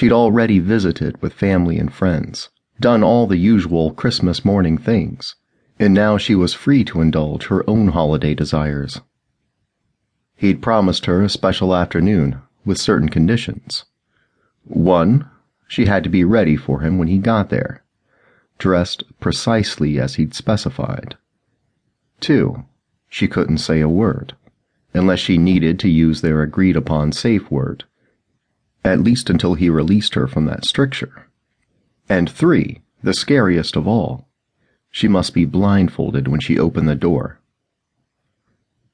She'd already visited with family and friends, done all the usual Christmas morning things, and now she was free to indulge her own holiday desires. He'd promised her a special afternoon, with certain conditions. One, she had to be ready for him when he got there, dressed precisely as he'd specified. Two, she couldn't say a word, unless she needed to use their agreed upon safe word, at least until he released her from that stricture. And three, the scariest of all, she must be blindfolded when she opened the door,